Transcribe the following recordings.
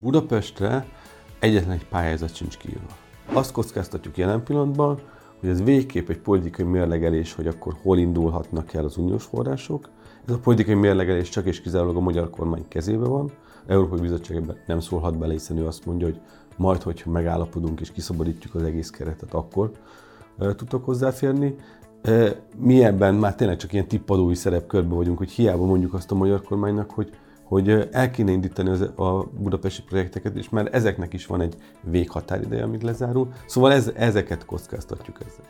Budapestre egyetlen egy pályázat sincs kiírva. Azt kockáztatjuk jelen pillanatban, hogy ez végképp egy politikai mérlegelés, hogy akkor hol indulhatnak el az uniós források. Ez a politikai mérlegelés csak és kizárólag a magyar kormány kezében van. Európai Bizottság ebben nem szólhat bele, hiszen ő azt mondja, hogy majd, hogyha megállapodunk és kiszabadítjuk az egész keretet, akkor tudtok hozzáférni. Mi ebben már tényleg csak ilyen tippadói szerepkörben vagyunk, hogy hiába mondjuk azt a magyar kormánynak, hogy hogy el kéne indítani az, a budapesti projekteket, és már ezeknek is van egy véghatárideje, amit lezárul. Szóval ez, ezeket kockáztatjuk ezzel.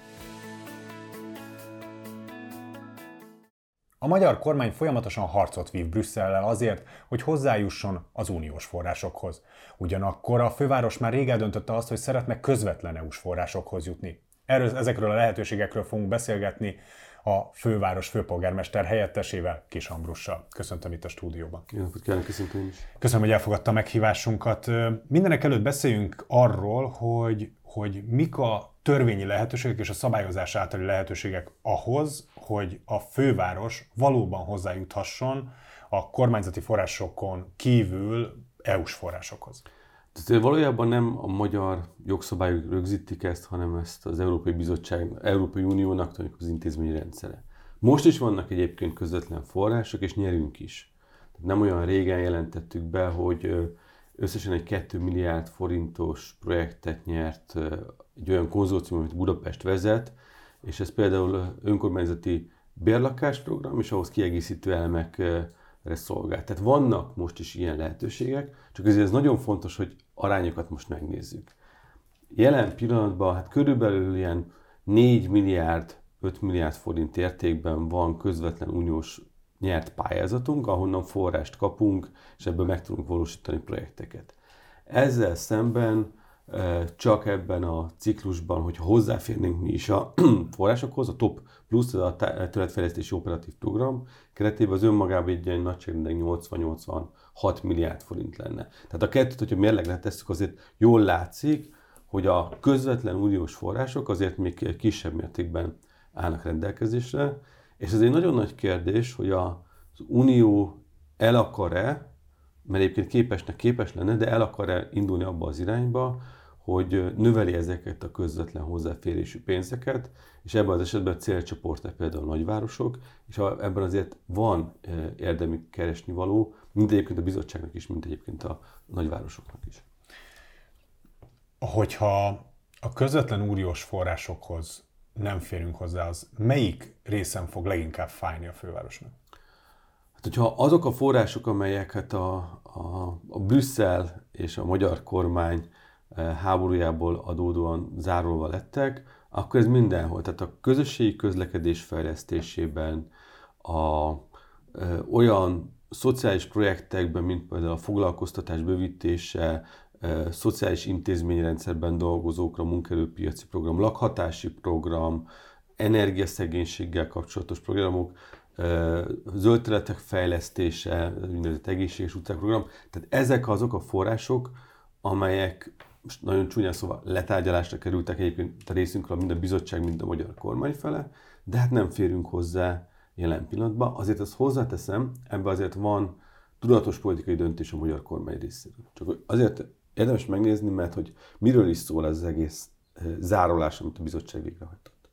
A magyar kormány folyamatosan harcot vív Brüsszellel azért, hogy hozzájusson az uniós forrásokhoz. Ugyanakkor a főváros már rég eldöntötte azt, hogy szeretne közvetlen EU-s forrásokhoz jutni. Erről, ezekről a lehetőségekről fogunk beszélgetni a főváros főpolgármester helyettesével, Kis Ambrussal. Köszöntöm itt a stúdióban. Jó napot kívánok, köszöntöm is. Köszönöm, hogy elfogadta a meghívásunkat. Mindenek előtt beszéljünk arról, hogy, hogy mik a törvényi lehetőségek és a szabályozás általi lehetőségek ahhoz, hogy a főváros valóban hozzájuthasson a kormányzati forrásokon kívül EU-s forrásokhoz. Tehát valójában nem a magyar jogszabályok rögzítik ezt, hanem ezt az Európai Bizottság, Európai Uniónak tanuljuk az intézményi rendszere. Most is vannak egyébként közvetlen források, és nyerünk is. Nem olyan régen jelentettük be, hogy összesen egy 2 milliárd forintos projektet nyert egy olyan konzorcium, amit Budapest vezet, és ez például önkormányzati bérlakásprogram, és ahhoz kiegészítő elemek szolgál. Tehát vannak most is ilyen lehetőségek, csak azért ez nagyon fontos, hogy arányokat most megnézzük. Jelen pillanatban hát körülbelül ilyen 4 milliárd, 5 milliárd forint értékben van közvetlen uniós nyert pályázatunk, ahonnan forrást kapunk, és ebből meg tudunk valósítani projekteket. Ezzel szemben csak ebben a ciklusban, hogy hozzáférnénk mi is a forrásokhoz, a TOP plusz, ez a területfejlesztési operatív program keretében az önmagában egy ilyen nagyságrendben 80-80 6 milliárd forint lenne. Tehát a kettőt, hogyha mérlegre tesszük, azért jól látszik, hogy a közvetlen uniós források azért még kisebb mértékben állnak rendelkezésre, és ez egy nagyon nagy kérdés, hogy az unió el akar-e, mert egyébként képesnek képes lenne, de el akar-e indulni abba az irányba, hogy növeli ezeket a közvetlen hozzáférésű pénzeket, és ebben az esetben a célcsoport például a nagyvárosok, és ebben azért van érdemi keresni való, mind egyébként a bizottságnak is, mint egyébként a nagyvárosoknak is. Hogyha a közvetlen uniós forrásokhoz nem férünk hozzá, az melyik részen fog leginkább fájni a fővárosnak? Hát, hogyha azok a források, amelyeket a, a, a Brüsszel és a magyar kormány háborújából adódóan zárolva lettek, akkor ez mindenhol. Tehát a közösségi közlekedés fejlesztésében, a, ö, olyan szociális projektekben, mint például a foglalkoztatás bővítése, ö, szociális intézményrendszerben dolgozókra, munkerőpiaci program, lakhatási program, energiaszegénységgel kapcsolatos programok, zöld területek fejlesztése, úgynevezett egészséges utcák program. Tehát ezek azok a források, amelyek most nagyon csúnya szóval letárgyalásra kerültek egyébként a részünkről mind a bizottság, mind a magyar kormány fele, de hát nem férünk hozzá jelen pillanatban. Azért ezt hozzáteszem, ebben azért van tudatos politikai döntés a magyar kormány részéről. Csak azért érdemes megnézni, mert hogy miről is szól ez az egész eh, zárolás, amit a bizottság végrehajtott.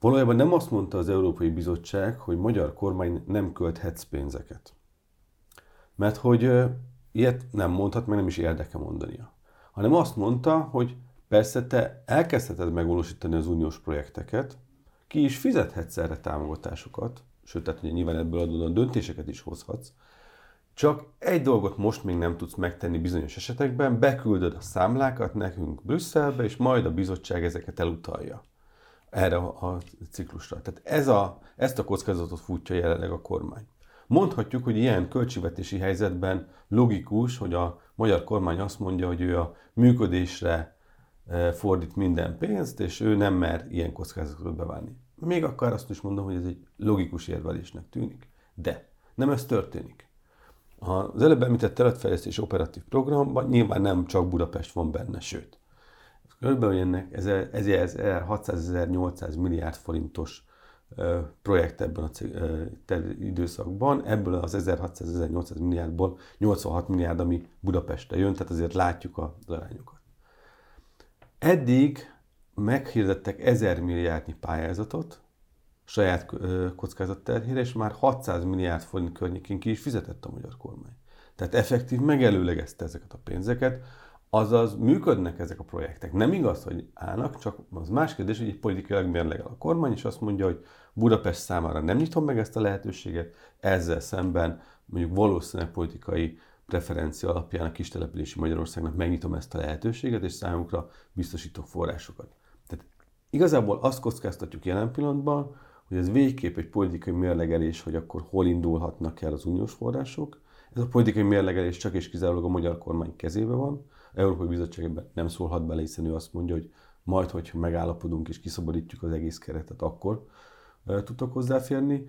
Valójában nem azt mondta az Európai Bizottság, hogy magyar kormány nem költhetsz pénzeket. Mert hogy eh, ilyet nem mondhat, meg nem is érdeke mondania hanem azt mondta, hogy persze te elkezdheted megvalósítani az uniós projekteket, ki is fizethetsz erre támogatásokat, sőt, tehát ugye nyilván ebből adódóan döntéseket is hozhatsz, csak egy dolgot most még nem tudsz megtenni bizonyos esetekben, beküldöd a számlákat nekünk Brüsszelbe, és majd a bizottság ezeket elutalja erre a ciklusra. Tehát ez a, ezt a kockázatot futja jelenleg a kormány. Mondhatjuk, hogy ilyen költségvetési helyzetben logikus, hogy a magyar kormány azt mondja, hogy ő a működésre e, fordít minden pénzt, és ő nem mer ilyen kockázatot beválni. Még akár azt is mondom, hogy ez egy logikus érvelésnek tűnik. De nem ez történik. Az előbb említett területfejlesztés operatív programban nyilván nem csak Budapest van benne, sőt. Körülbelül ennek 1600-1800 milliárd forintos projekt ebben a időszakban. Ebből az 1600-1800 milliárdból 86 milliárd, ami Budapestre jön, tehát azért látjuk az arányokat. Eddig meghirdettek 1000 milliárdnyi pályázatot saját kockázatterhére, és már 600 milliárd forint környékén ki is fizetett a magyar kormány. Tehát effektív megelőlegezte ezeket a pénzeket, azaz működnek ezek a projektek. Nem igaz, hogy állnak, csak az más kérdés, hogy egy politikailag mérlegel a kormány, és azt mondja, hogy Budapest számára nem nyitom meg ezt a lehetőséget, ezzel szemben mondjuk valószínűleg politikai preferencia alapján a kistelepülési Magyarországnak megnyitom ezt a lehetőséget, és számukra biztosítok forrásokat. Tehát igazából azt kockáztatjuk jelen pillanatban, hogy ez végképp egy politikai mérlegelés, hogy akkor hol indulhatnak el az uniós források. Ez a politikai mérlegelés csak és kizárólag a magyar kormány kezébe van. Európai Bizottság ebben nem szólhat bele, hiszen ő azt mondja, hogy majd, hogyha megállapodunk és kiszabadítjuk az egész keretet, akkor tudtok hozzáférni.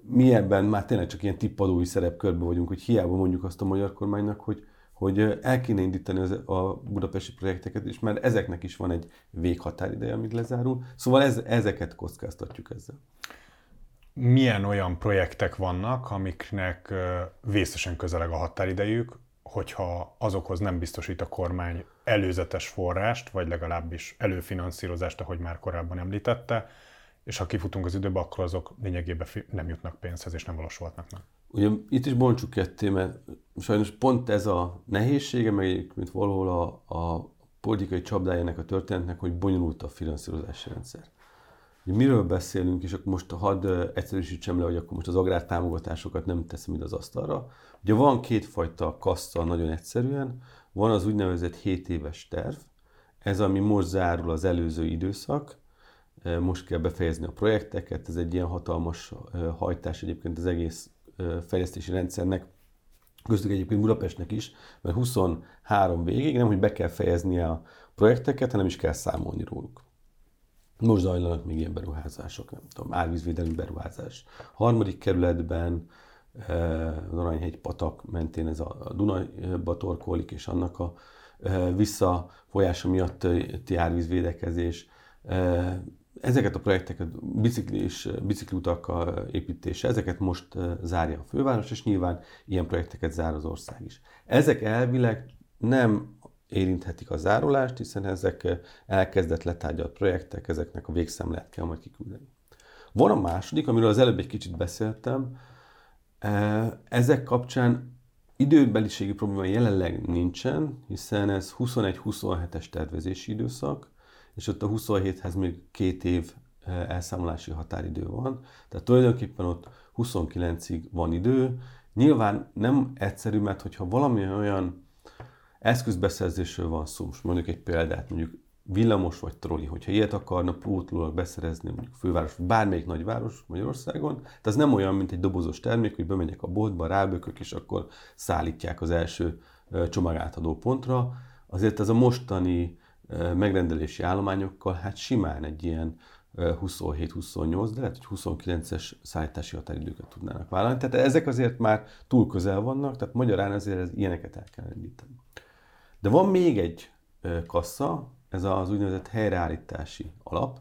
Mi ebben már tényleg csak ilyen tippadói szerepkörben vagyunk, hogy hiába mondjuk azt a magyar kormánynak, hogy, hogy el kéne indítani az, a budapesti projekteket, és már ezeknek is van egy véghatárideje, amíg lezárul. Szóval ez, ezeket kockáztatjuk ezzel. Milyen olyan projektek vannak, amiknek vészesen közeleg a határidejük, hogyha azokhoz nem biztosít a kormány előzetes forrást, vagy legalábbis előfinanszírozást, ahogy már korábban említette, és ha kifutunk az időbe, akkor azok lényegében nem jutnak pénzhez, és nem valósulhatnak meg. Ugye itt is bontsuk ketté, mert sajnos pont ez a nehézsége, meg mint valahol a, a politikai csapdájának a történetnek, hogy bonyolult a finanszírozási rendszer. Ugye miről beszélünk, és akkor most hadd egyszerűsítsem le, hogy akkor most az agrártámogatásokat nem teszem ide az asztalra. Ugye van kétfajta kassa nagyon egyszerűen, van az úgynevezett 7 éves terv, ez ami most zárul az előző időszak, most kell befejezni a projekteket, ez egy ilyen hatalmas hajtás egyébként az egész fejlesztési rendszernek, köztük egyébként Budapestnek is, mert 23 végig nem, hogy be kell fejeznie a projekteket, hanem is kell számolni róluk. Most zajlanak még ilyen beruházások, nem tudom, árvízvédelmi beruházás. Harmadik kerületben az Aranyhegy patak mentén ez a Dunajba torkolik, és annak a visszafolyása miatti árvízvédekezés ezeket a projekteket, biciklis, bicikliutakkal építése, ezeket most zárja a főváros, és nyilván ilyen projekteket zár az ország is. Ezek elvileg nem érinthetik a zárulást, hiszen ezek elkezdett letárgyalt projektek, ezeknek a végszemlet kell majd kiküldeni. Van a második, amiről az előbb egy kicsit beszéltem, ezek kapcsán időbeliségi probléma jelenleg nincsen, hiszen ez 21-27-es tervezési időszak, és ott a 27-hez még két év eh, elszámolási határidő van. Tehát tulajdonképpen ott 29-ig van idő. Nyilván nem egyszerű, mert hogyha valami olyan eszközbeszerzésről van szó, most mondjuk egy példát, mondjuk villamos vagy troli, hogyha ilyet akarna pótlólag beszerezni mondjuk főváros, bármelyik nagyváros Magyarországon, tehát ez nem olyan, mint egy dobozos termék, hogy bemegyek a boltba, rábökök, és akkor szállítják az első eh, csomagátadó pontra. Azért ez a mostani megrendelési állományokkal, hát simán egy ilyen 27-28, de lehet, hogy 29-es szállítási határidőket tudnának vállalni. Tehát ezek azért már túl közel vannak, tehát magyarán azért ez, ilyeneket el kell indítani. De van még egy kassa, ez az úgynevezett helyreállítási alap.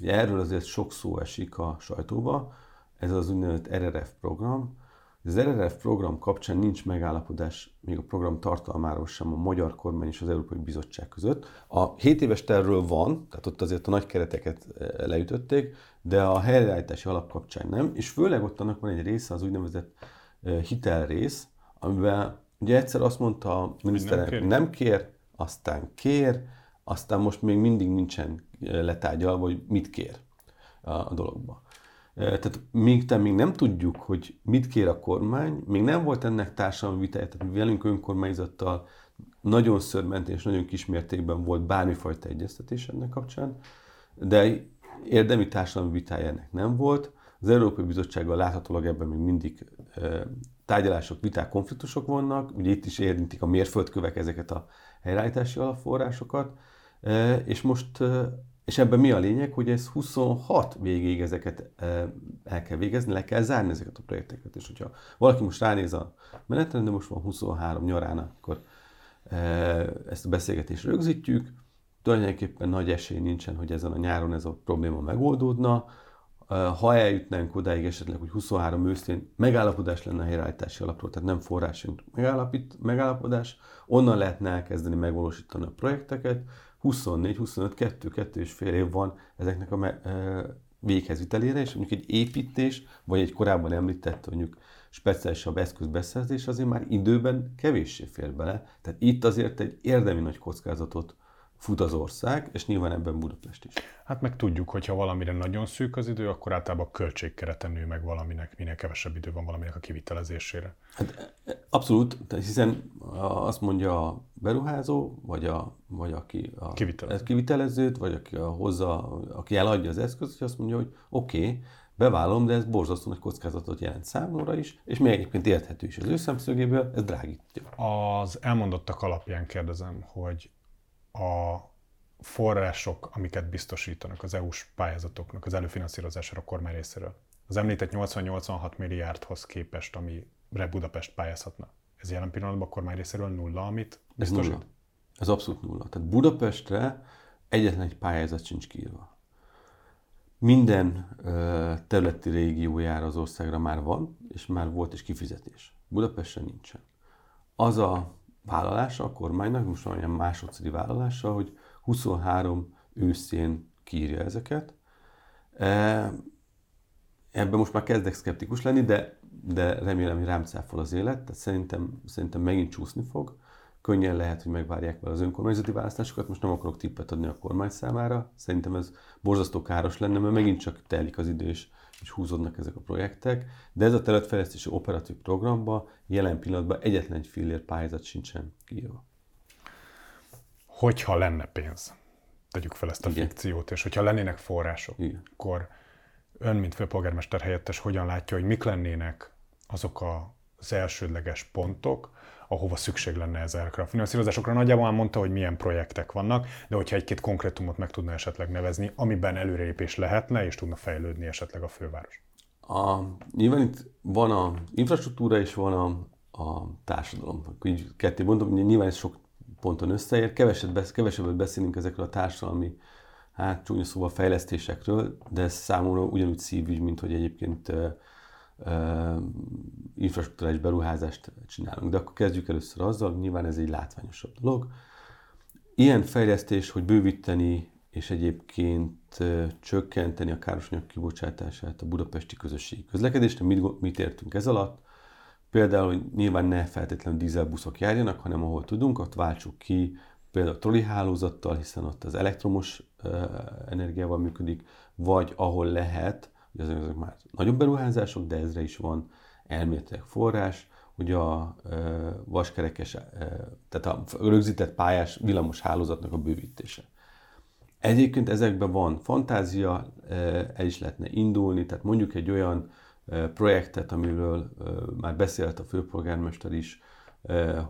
Ugye erről azért sok szó esik a sajtóba, ez az úgynevezett RRF program, az RRF program kapcsán nincs megállapodás még a program tartalmáról sem a magyar kormány és az Európai Bizottság között. A 7 éves tervről van, tehát ott azért a nagy kereteket e, leütötték, de a helyreállítási alap kapcsán nem, és főleg ott annak van egy része, az úgynevezett e, hitelrész, amiben ugye egyszer azt mondta a miniszterelnök, nem, nem kér, aztán kér, aztán most még mindig nincsen e, letárgyalva, hogy mit kér a dologba. Tehát még te még nem tudjuk, hogy mit kér a kormány, még nem volt ennek társadalmi vitája, tehát velünk önkormányzattal nagyon szörmentén és nagyon kismértékben volt bármifajta egyeztetés ennek kapcsán, de érdemi társadalmi vitája ennek nem volt. Az Európai Bizottsággal láthatólag ebben még mindig tárgyalások, viták, konfliktusok vannak. Ugye itt is érintik a mérföldkövek ezeket a helyreállítási alapforrásokat. És most és ebben mi a lényeg, hogy ez 26 végéig ezeket el kell végezni, le kell zárni ezeket a projekteket. És hogyha valaki most ránéz a menetre, de most van 23 nyarán, akkor ezt a beszélgetést rögzítjük. Tulajdonképpen nagy esély nincsen, hogy ezen a nyáron ez a probléma megoldódna. ha eljutnánk odáig esetleg, hogy 23 őszén megállapodás lenne a helyreállítási alapról, tehát nem forrásunk megállapít, megállapodás, onnan lehetne elkezdeni megvalósítani a projekteket, 24, 25, 2, 2 és fél év van ezeknek a me- véghezvitelére, és mondjuk egy építés, vagy egy korábban említett mondjuk speciálisabb eszközbeszerzés azért már időben kevéssé fér bele. Tehát itt azért egy érdemi nagy kockázatot fut az ország, és nyilván ebben Budapest is. Hát meg tudjuk, hogy ha valamire nagyon szűk az idő, akkor általában a költségkereten nő meg valaminek, minél kevesebb idő van valaminek a kivitelezésére. Hát abszolút, hiszen azt mondja a beruházó, vagy, a, vagy aki a Kivitelező. kivitelezőt, vagy aki, a hozza, aki eladja az eszközt, hogy azt mondja, hogy oké, okay, bevállalom, de ez borzasztó nagy kockázatot jelent számomra is, és még egyébként érthető is az ő szemszögéből, ez drágítja. Az elmondottak alapján kérdezem, hogy a források, amiket biztosítanak az EU-s pályázatoknak az előfinanszírozására a kormány részéről. Az említett 80-86 milliárdhoz képest, amire Budapest pályázhatna. Ez jelen pillanatban a kormány részéről nulla, amit biztosít? Ez nulla. Ez abszolút nulla. Tehát Budapestre egyetlen egy pályázat sincs kiírva. Minden ö, területi régiójára az országra már van, és már volt is kifizetés. Budapestre nincsen. Az a vállalása a kormánynak, most van olyan másodszori vállalása, hogy 23 őszén kiírja ezeket. Ebben most már kezdek szkeptikus lenni, de, de remélem, hogy rám cáfol az élet, tehát szerintem, szerintem megint csúszni fog. Könnyen lehet, hogy megvárják vele az önkormányzati választásokat, most nem akarok tippet adni a kormány számára. Szerintem ez borzasztó káros lenne, mert megint csak telik az idő, és, és húzódnak ezek a projektek. De ez a területfejlesztési operatív programba jelen pillanatban egyetlen egy fillér pályázat sincsen kiírva hogyha lenne pénz, tegyük fel ezt a Igen. fikciót, és hogyha lennének források, Igen. akkor ön, mint főpolgármester helyettes, hogyan látja, hogy mik lennének azok az elsődleges pontok, ahova szükség lenne ezekre a finanszírozásokra. Nagyjából már mondta, hogy milyen projektek vannak, de hogyha egy-két konkrétumot meg tudna esetleg nevezni, amiben előrelépés lehetne, és tudna fejlődni esetleg a főváros. A, nyilván itt van a infrastruktúra, és van a, a társadalom. Így ketté mondom, nyilván ez sok ponton összeér. Keveset, kevesebbet beszélünk ezekről a társadalmi, hát csúnya szóval fejlesztésekről, de ez számomra ugyanúgy szívügy, mint hogy egyébként infrastruktúrális beruházást csinálunk. De akkor kezdjük először azzal, nyilván ez egy látványosabb dolog. Ilyen fejlesztés, hogy bővíteni és egyébként csökkenteni a károsanyag kibocsátását a budapesti közösségi közlekedésre. Mit, mit értünk ez alatt? Például, hogy nyilván ne feltétlenül dízelbuszok járjanak, hanem ahol tudunk, ott váltsuk ki például a troli hálózattal, hiszen ott az elektromos energiával működik, vagy ahol lehet, hogy ezek, ezek már nagyobb beruházások, de ezre is van elméletileg forrás, hogy a vaskerekes, tehát a rögzített pályás villamos hálózatnak a bővítése. Egyébként ezekben van fantázia, el is lehetne indulni, tehát mondjuk egy olyan projektet, amiről már beszélt a főpolgármester is,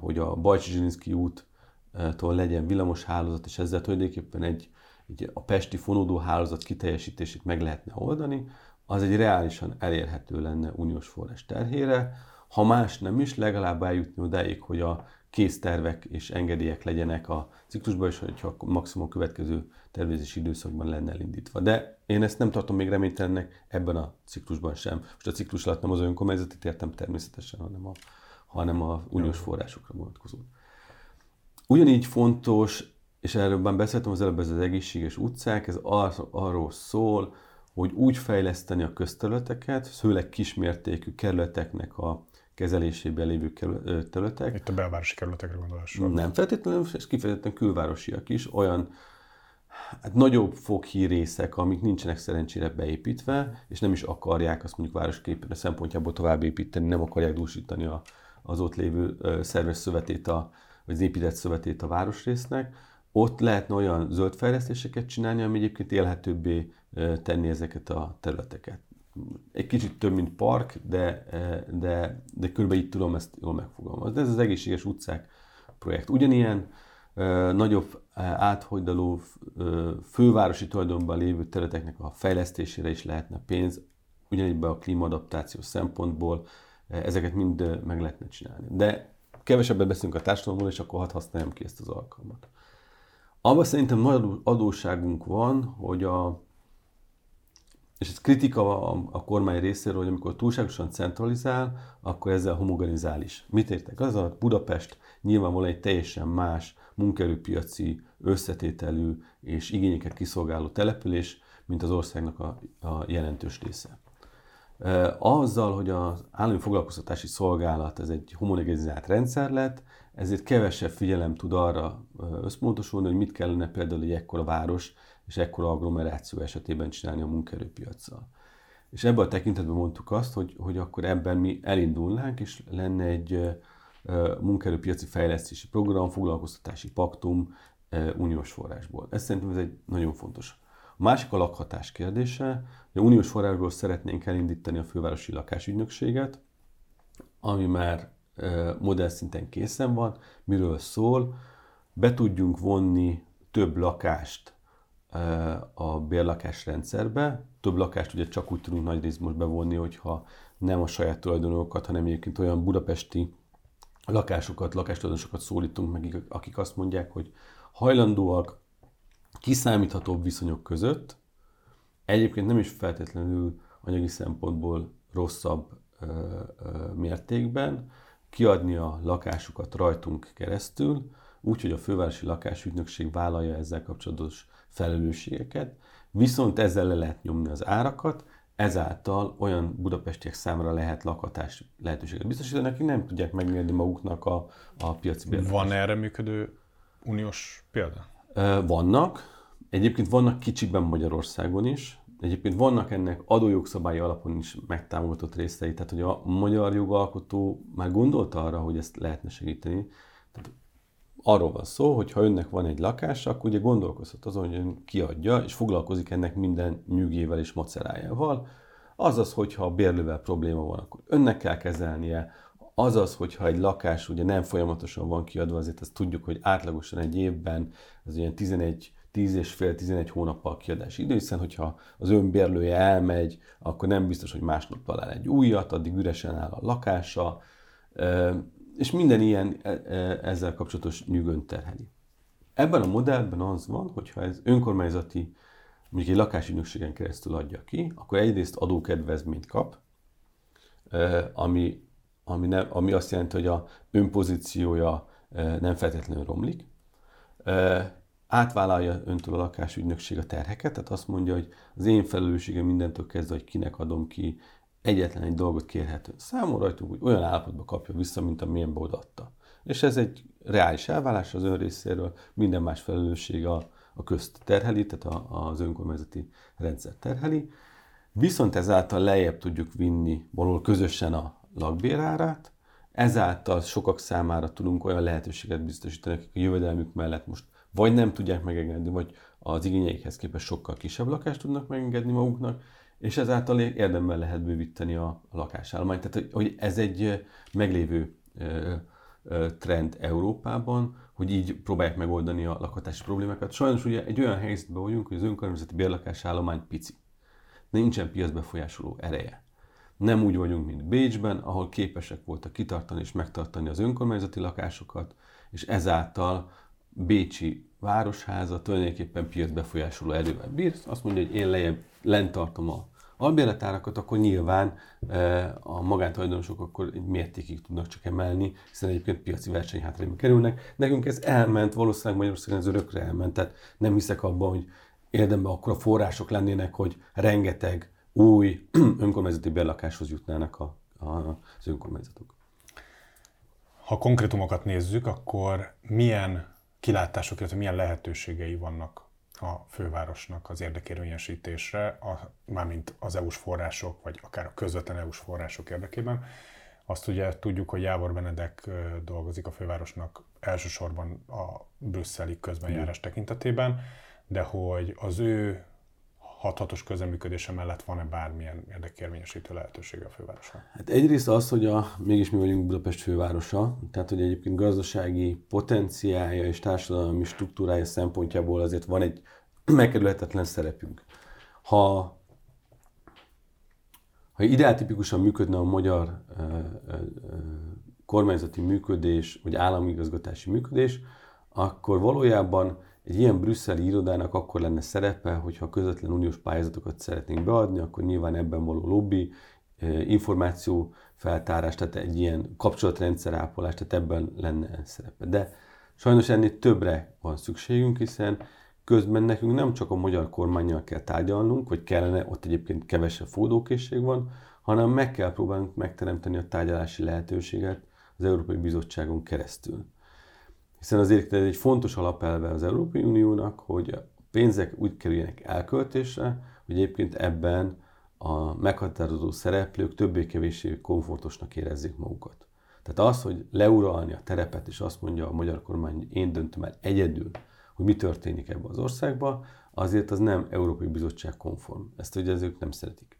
hogy a Bajcsi úttól legyen villamos hálózat, és ezzel tulajdonképpen egy, egy a pesti fonódó hálózat kiteljesítését meg lehetne oldani, az egy reálisan elérhető lenne uniós forrás terhére. Ha más nem is, legalább eljutni odáig, hogy a késztervek és engedélyek legyenek a ciklusban, és hogyha maximum a következő tervezési időszakban lenne elindítva. De én ezt nem tartom még reménytelennek ebben a ciklusban sem. Most a ciklus alatt nem az önkormányzatit értem természetesen, hanem a, hanem a uniós forrásokra vonatkozó. Ugyanígy fontos, és erről beszéltem az előbb, ez az egészséges utcák, ez ar- arról szól, hogy úgy fejleszteni a közterületeket, főleg kismértékű kerületeknek a kezelésében lévő területek. Itt a belvárosi kerületekre gondolás. Nem feltétlenül, és kifejezetten külvárosiak is, olyan hát nagyobb foghírészek, amik nincsenek szerencsére beépítve, és nem is akarják azt mondjuk városképre szempontjából tovább építeni, nem akarják dúsítani a, az ott lévő szerves szövetét, a, vagy az épített szövetét a városrésznek. Ott lehetne olyan zöld fejlesztéseket csinálni, ami egyébként élhetőbbé tenni ezeket a területeket. Egy kicsit több, mint park, de, de, de körülbelül így tudom ezt jól megfogalmazni. Ez az egészséges utcák projekt. Ugyanilyen nagyobb áthogydaló fővárosi tulajdonban lévő területeknek a fejlesztésére is lehetne pénz, ugyanígy a klímaadaptáció szempontból ezeket mind meg lehetne csinálni. De kevesebbet beszélünk a társadalomról, és akkor hadd használjam ki ezt az alkalmat. Abban szerintem nagy adóságunk van, hogy a, és ez kritika a, a kormány részéről, hogy amikor túlságosan centralizál, akkor ezzel homogenizál is. Mit értek? Az a Budapest nyilvánvalóan egy teljesen más munkerőpiaci összetételű és igényeket kiszolgáló település, mint az országnak a, a jelentős része. Azzal, hogy az állami foglalkoztatási szolgálat ez egy homogenizált rendszer lett, ezért kevesebb figyelem tud arra összpontosulni, hogy mit kellene például egy ekkora város és ekkora agglomeráció esetében csinálni a munkaerőpiacsal. És ebben a tekintetben mondtuk azt, hogy, hogy akkor ebben mi elindulnánk, és lenne egy munkaerőpiaci fejlesztési program, foglalkoztatási paktum uniós forrásból. Ez szerintem ez egy nagyon fontos. A másik a lakhatás kérdése. A uniós forrásból szeretnénk elindítani a fővárosi lakásügynökséget, ami már modell szinten készen van. Miről szól? Be tudjunk vonni több lakást a bérlakás rendszerbe. Több lakást ugye csak úgy tudunk nagy részt most bevonni, hogyha nem a saját tulajdonokat, hanem egyébként olyan budapesti lakásokat, lakástulajdonosokat szólítunk meg, akik azt mondják, hogy hajlandóak kiszámíthatóbb viszonyok között, egyébként nem is feltétlenül anyagi szempontból rosszabb ö, ö, mértékben, kiadni a lakásukat rajtunk keresztül, úgyhogy a fővárosi lakásügynökség vállalja ezzel kapcsolatos felelősségeket, viszont ezzel le lehet nyomni az árakat, ezáltal olyan budapestiek számára lehet lakhatás lehetőséget biztosítani, akik nem tudják megmérni maguknak a, a piaci bérletet. Van erre működő uniós példa? Vannak. Egyébként vannak kicsiben Magyarországon is. Egyébként vannak ennek adójogszabályi alapon is megtámogatott részei, tehát hogy a magyar jogalkotó már gondolta arra, hogy ezt lehetne segíteni. Tehát arról van szó, hogy ha önnek van egy lakása, akkor ugye gondolkozhat azon, hogy ön kiadja, és foglalkozik ennek minden nyűgével és macerájával. Azaz, hogyha a bérlővel probléma van, akkor önnek kell kezelnie, azaz, hogyha egy lakás ugye nem folyamatosan van kiadva, azért azt tudjuk, hogy átlagosan egy évben az ilyen 11 10 és fél, 11 hónappal kiadási idő, hiszen hogyha az önbérlője elmegy, akkor nem biztos, hogy másnap talál egy újat, addig üresen áll a lakása, és minden ilyen e, e, ezzel kapcsolatos nyűgönt terheli. Ebben a modellben az van, hogyha ez önkormányzati, mondjuk egy lakásügynökségen keresztül adja ki, akkor egyrészt adókedvezményt kap, ami, ami, nem, ami azt jelenti, hogy a önpozíciója nem feltétlenül romlik, átvállalja öntől a lakásügynökség a terheket, tehát azt mondja, hogy az én felelősségem mindentől kezdve, hogy kinek adom ki, egyetlen egy dolgot kérhető. Számol rajtunk, hogy olyan állapotba kapja vissza, mint amilyen odaadta. És ez egy reális elvállás az ön részéről, minden más felelősség a, a közt terheli, tehát a, az önkormányzati rendszer terheli. Viszont ezáltal lejjebb tudjuk vinni valahol közösen a lakbérárát, ezáltal sokak számára tudunk olyan lehetőséget biztosítani, akik a jövedelmük mellett most vagy nem tudják megengedni, vagy az igényeikhez képest sokkal kisebb lakást tudnak megengedni maguknak, és ezáltal érdemben lehet bővíteni a, lakásállományt. Tehát, hogy ez egy meglévő trend Európában, hogy így próbálják megoldani a lakhatási problémákat. Sajnos ugye egy olyan helyzetben vagyunk, hogy az önkormányzati bérlakásállomány pici. Nincsen piacbefolyásoló ereje. Nem úgy vagyunk, mint Bécsben, ahol képesek voltak kitartani és megtartani az önkormányzati lakásokat, és ezáltal Bécsi városháza tulajdonképpen piac befolyásoló erővel bír. Azt mondja, hogy én lejjebb lent tartom a albérletárakat, akkor nyilván a magántulajdonosok akkor egy mértékig tudnak csak emelni, hiszen egyébként piaci versenyhátrányba kerülnek. Nekünk ez elment, valószínűleg Magyarországon ez örökre elment, tehát nem hiszek abban, hogy érdemben akkor a források lennének, hogy rengeteg új önkormányzati bérlakáshoz jutnának a, a, az önkormányzatok. Ha konkrétumokat nézzük, akkor milyen kilátások, illetve milyen lehetőségei vannak a fővárosnak az érdekérvényesítésre, a, mármint az EU-s források, vagy akár a közvetlen EU-s források érdekében. Azt ugye tudjuk, hogy Jávor Benedek dolgozik a fővárosnak elsősorban a brüsszeli közbenjárás tekintetében, de hogy az ő hathatos közeműködése mellett van-e bármilyen érdekérvényesítő lehetősége a fővárosnak? Hát egyrészt az, hogy a, mégis mi vagyunk Budapest fővárosa, tehát hogy egyébként gazdasági potenciálja és társadalmi struktúrája szempontjából azért van egy megkerülhetetlen szerepünk. Ha, ha ideáltipikusan működne a magyar ö, ö, kormányzati működés, vagy állami igazgatási működés, akkor valójában egy ilyen brüsszeli irodának akkor lenne szerepe, hogyha közvetlen uniós pályázatokat szeretnénk beadni, akkor nyilván ebben való lobby, információ feltárás, tehát egy ilyen kapcsolatrendszer ápolás, tehát ebben lenne szerepe. De sajnos ennél többre van szükségünk, hiszen közben nekünk nem csak a magyar kormányjal kell tárgyalnunk, vagy kellene, ott egyébként kevesebb fordókészség van, hanem meg kell próbálnunk megteremteni a tárgyalási lehetőséget az Európai Bizottságon keresztül. Hiszen azért egy fontos alapelve az Európai Uniónak, hogy a pénzek úgy kerüljenek elköltésre, hogy egyébként ebben a meghatározó szereplők többé-kevésbé komfortosnak érezzék magukat. Tehát az, hogy leuralni a terepet, és azt mondja a magyar kormány, hogy én döntöm el egyedül, hogy mi történik ebbe az országba, azért az nem Európai Bizottság konform. Ezt ugye ezek nem szeretik.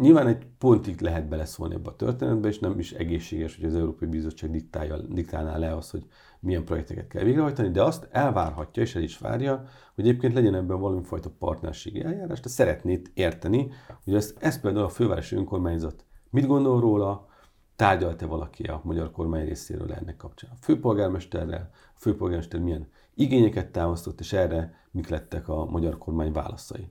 Nyilván egy pontig lehet beleszólni ebbe a történetbe, és nem is egészséges, hogy az Európai Bizottság diktálja, diktálná le azt, hogy milyen projekteket kell végrehajtani, de azt elvárhatja, és el is várja, hogy egyébként legyen ebben valamifajta partnerségi eljárás, de szeretnéd érteni, hogy ezt, ezt például a fővárosi önkormányzat mit gondol róla, tárgyalt-e valaki a magyar kormány részéről ennek kapcsán. A főpolgármesterrel, a főpolgármester milyen igényeket támasztott, és erre mik lettek a magyar kormány válaszai.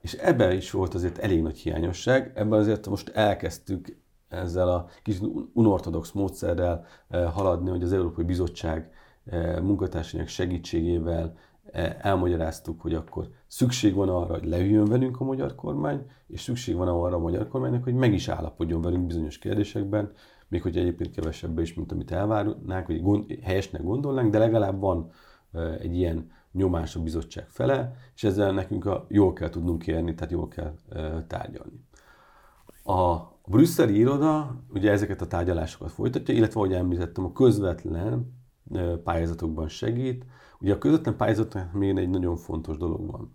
És ebben is volt azért elég nagy hiányosság, ebben azért most elkezdtük ezzel a kis unortodox módszerrel eh, haladni, hogy az Európai Bizottság eh, munkatársainak segítségével eh, elmagyaráztuk, hogy akkor szükség van arra, hogy leüljön velünk a magyar kormány, és szükség van arra a magyar kormánynak, hogy meg is állapodjon velünk bizonyos kérdésekben, még hogy egyébként kevesebbe is, mint amit elvárnánk, vagy gond, helyesnek gondolnánk, de legalább van egy ilyen nyomás a bizottság fele, és ezzel nekünk a, jól kell tudnunk érni, tehát jól kell tárgyalni. A brüsszeli iroda ugye ezeket a tárgyalásokat folytatja, illetve, ahogy említettem, a közvetlen pályázatokban segít. Ugye a közvetlen pályázatoknak még egy nagyon fontos dolog van.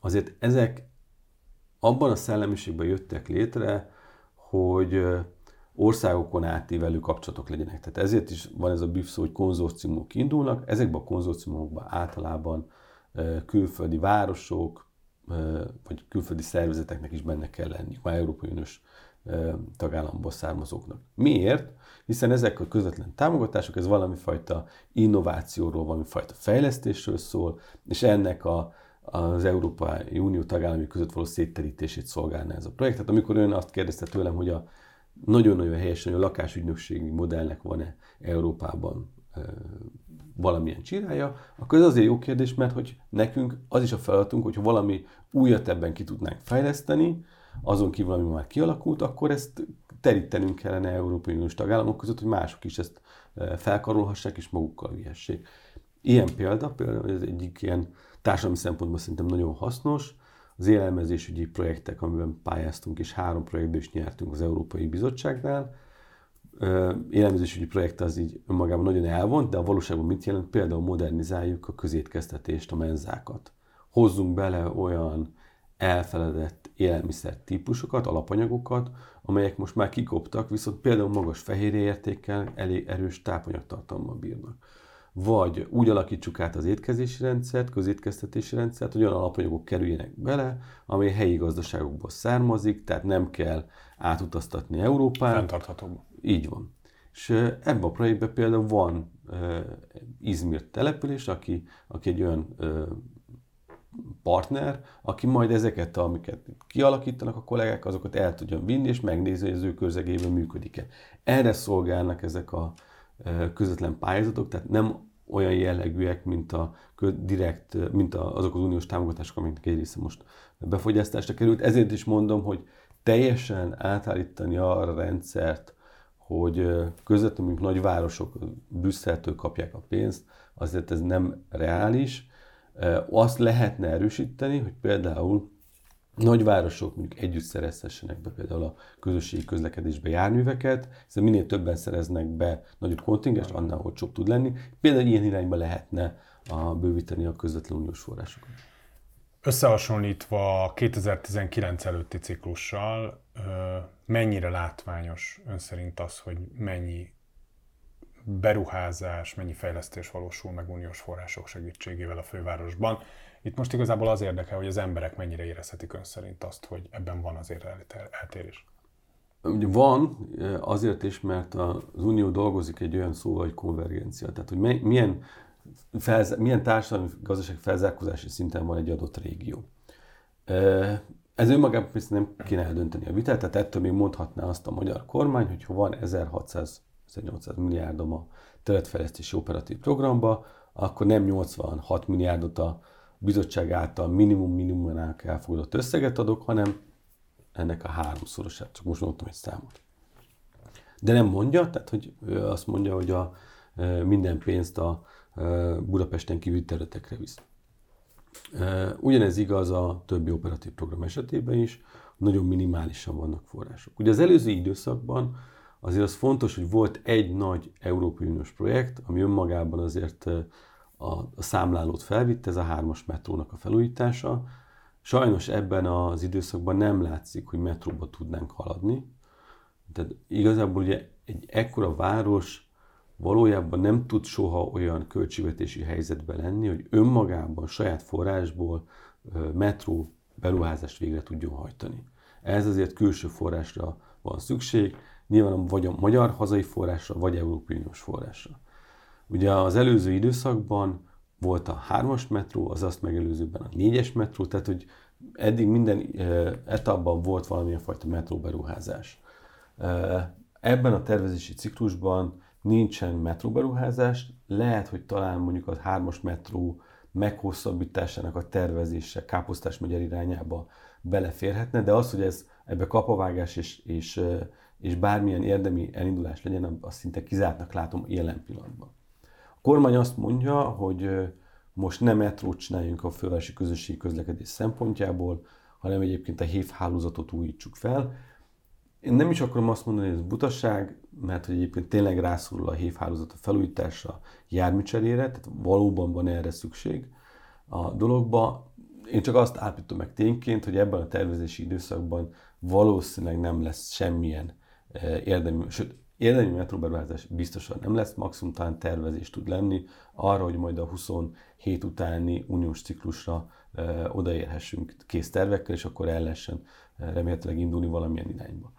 Azért ezek abban a szellemiségben jöttek létre, hogy országokon átívelő kapcsolatok legyenek. Tehát ezért is van ez a BIF hogy konzorciumok indulnak. Ezekben a konzorciumokban általában külföldi városok, vagy külföldi szervezeteknek is benne kell lenni, már Európai Uniós tagállamból származóknak. Miért? Hiszen ezek a közvetlen támogatások, ez valami fajta innovációról, valami fajta fejlesztésről szól, és ennek a, az Európai Unió tagállamai között való szétterítését szolgálná ez a projekt. Tehát amikor ön azt kérdezte tőlem, hogy a nagyon-nagyon helyesen, hogy a lakásügynökségi modellnek van-e Európában valamilyen csirája, akkor ez azért jó kérdés, mert hogy nekünk az is a feladatunk, hogyha valami újat ebben ki tudnánk fejleszteni, azon kívül, ami már kialakult, akkor ezt terítenünk kellene Európai Uniós tagállamok között, hogy mások is ezt e, felkarolhassák és magukkal vihessék. Ilyen példa, például ez egyik ilyen társadalmi szempontból szerintem nagyon hasznos, az élelmezésügyi projektek, amiben pályáztunk, és három projektben is nyertünk az Európai Bizottságnál. Élelmezésügyi projekt az így önmagában nagyon elvont, de a valóságban mit jelent? Például modernizáljuk a közétkeztetést, a menzákat. Hozzunk bele olyan elfeledett élelmiszer típusokat, alapanyagokat, amelyek most már kikoptak, viszont például magas fehérje értékkel elég erős tápanyagtartalommal bírnak. Vagy úgy alakítsuk át az étkezési rendszert, közétkeztetési rendszert, hogy olyan alapanyagok kerüljenek bele, amely helyi gazdaságokból származik, tehát nem kell átutaztatni Európát. Fenntarthatóbb. Így van. És ebben a projektben például van uh, Izmir település, aki, aki egy olyan uh, partner, aki majd ezeket, amiket kialakítanak a kollégák, azokat el tudja vinni, és megnézni, hogy az ő közegében működik-e. Erre szolgálnak ezek a közvetlen pályázatok, tehát nem olyan jellegűek, mint, a direkt, mint azok az uniós támogatások, amiknek egy része most befogyasztásra került. Ezért is mondom, hogy teljesen átállítani arra a rendszert, hogy közvetlenül nagyvárosok Brüsszeltől kapják a pénzt, azért ez nem reális, azt lehetne erősíteni, hogy például nagyvárosok mondjuk együtt szerezhessenek be például a közösségi közlekedésbe járműveket, hiszen minél többen szereznek be nagyobb kontingest, annál olcsóbb tud lenni. Például ilyen irányba lehetne a, bővíteni a közvetlen uniós forrásokat. Összehasonlítva a 2019 előtti ciklussal, mennyire látványos ön szerint az, hogy mennyi beruházás, mennyi fejlesztés valósul meg uniós források segítségével a fővárosban. Itt most igazából az érdekel, hogy az emberek mennyire érezhetik ön szerint azt, hogy ebben van azért eltérés. Ugye van, azért is, mert az Unió dolgozik egy olyan szóval, hogy konvergencia. Tehát, hogy milyen felz- milyen társadalmi gazdaság felzárkózási szinten van egy adott régió. Ez önmagában nem kéne eldönteni a vitát, tehát ettől még mondhatná azt a magyar kormány, hogy ha van 1600 1800 milliárdom a területfejlesztési operatív programba, akkor nem 86 milliárdot a bizottság által minimum minimumnál elfogadott összeget adok, hanem ennek a háromszorosát. Csak most mondtam egy számot. De nem mondja, tehát hogy azt mondja, hogy a, minden pénzt a Budapesten kívüli területekre visz. Ugyanez igaz a többi operatív program esetében is, nagyon minimálisan vannak források. Ugye az előző időszakban azért az fontos, hogy volt egy nagy Európai Uniós projekt, ami önmagában azért a, a számlálót felvitte, ez a hármas metrónak a felújítása. Sajnos ebben az időszakban nem látszik, hogy metróba tudnánk haladni. Tehát igazából ugye egy ekkora város valójában nem tud soha olyan költségvetési helyzetben lenni, hogy önmagában, saját forrásból metró beruházást végre tudjon hajtani. Ez azért külső forrásra van szükség, nyilván vagy a magyar hazai forrásra, vagy Európai Uniós forrásra. Ugye az előző időszakban volt a hármas metró, az azt megelőzőben a négyes metró, tehát hogy eddig minden etapban volt valamilyen fajta metróberuházás. Ebben a tervezési ciklusban nincsen metróberuházás, lehet, hogy talán mondjuk a hármas metró meghosszabbításának a tervezése Káposztás megyer irányába beleférhetne, de az, hogy ez ebbe kapavágás és, és, és bármilyen érdemi elindulás legyen, azt szinte kizártnak látom jelen pillanatban. Kormány azt mondja, hogy most nem metrót csináljunk a fővárosi közösségi közlekedés szempontjából, hanem egyébként a HÉV hálózatot újítsuk fel. Én nem is akarom azt mondani, hogy ez butaság, mert hogy egyébként tényleg rászorul a HÉV hálózat a felújításra, járműcserére, tehát valóban van erre szükség a dologba. Én csak azt állítom meg tényként, hogy ebben a tervezési időszakban valószínűleg nem lesz semmilyen érdemi, sőt, érdemi metróberuházás biztosan nem lesz, maximum talán tervezés tud lenni arra, hogy majd a 27 utáni uniós ciklusra e, odaérhessünk kész tervekkel, és akkor el lehessen remélhetőleg indulni valamilyen irányba.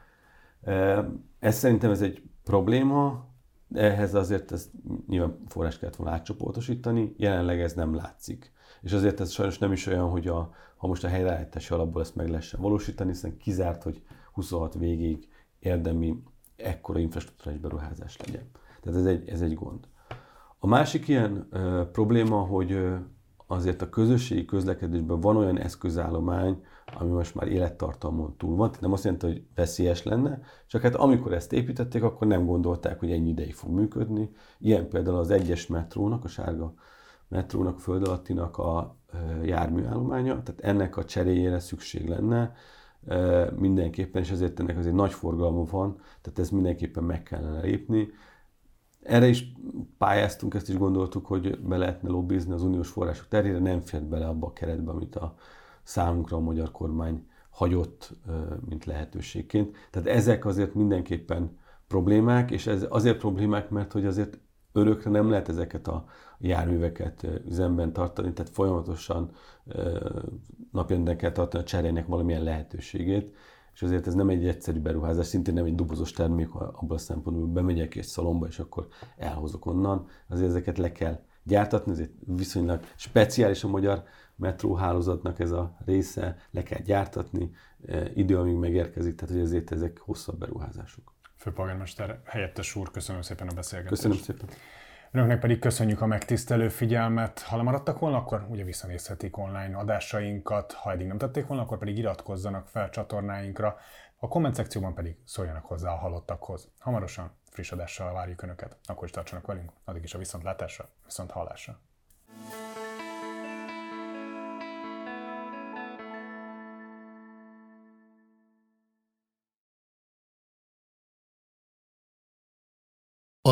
Ez szerintem ez egy probléma, ehhez azért ezt nyilván forrás kellett volna átcsoportosítani, jelenleg ez nem látszik. És azért ez sajnos nem is olyan, hogy a, ha most a helyreállítási alapból ezt meg lehessen valósítani, hiszen kizárt, hogy 26 végig érdemi ekkora infrastruktúrális beruházás legyen. Tehát ez egy, ez egy gond. A másik ilyen ö, probléma, hogy ö, azért a közösségi közlekedésben van olyan eszközállomány, ami most már élettartalmon túl van. Nem azt jelenti, hogy veszélyes lenne, csak hát amikor ezt építették, akkor nem gondolták, hogy ennyi ideig fog működni. Ilyen például az egyes metrónak, a sárga metrónak, föld alattinak a járműállománya, tehát ennek a cseréjére szükség lenne mindenképpen, és ezért ennek azért nagy forgalma van, tehát ez mindenképpen meg kellene lépni. Erre is pályáztunk, ezt is gondoltuk, hogy be lehetne lobbizni az uniós források terére, nem fért bele abba a keretbe, amit a számunkra a magyar kormány hagyott, mint lehetőségként. Tehát ezek azért mindenképpen problémák, és ez azért problémák, mert hogy azért örökre nem lehet ezeket a járműveket üzemben tartani, tehát folyamatosan napjainkban kell tartani a cserének valamilyen lehetőségét, és azért ez nem egy egyszerű beruházás, szintén nem egy dobozos termék abban a szempontból, bemegyek egy szalomba, és akkor elhozok onnan. Azért ezeket le kell gyártatni, ezért viszonylag speciális a magyar metróhálózatnak ez a része, le kell gyártatni, idő, amíg megérkezik, tehát hogy ezért ezek hosszabb beruházások. Főpolgármester helyettes úr, köszönöm szépen a beszélgetést. Köszönöm szépen. Önöknek pedig köszönjük a megtisztelő figyelmet. Ha lemaradtak volna, akkor ugye visszanézhetik online adásainkat. Ha eddig nem tették volna, akkor pedig iratkozzanak fel csatornáinkra. A komment szekcióban pedig szóljanak hozzá a halottakhoz. Hamarosan friss adással várjuk Önöket. Akkor is tartsanak velünk. Addig is a viszontlátásra, viszont hallásra.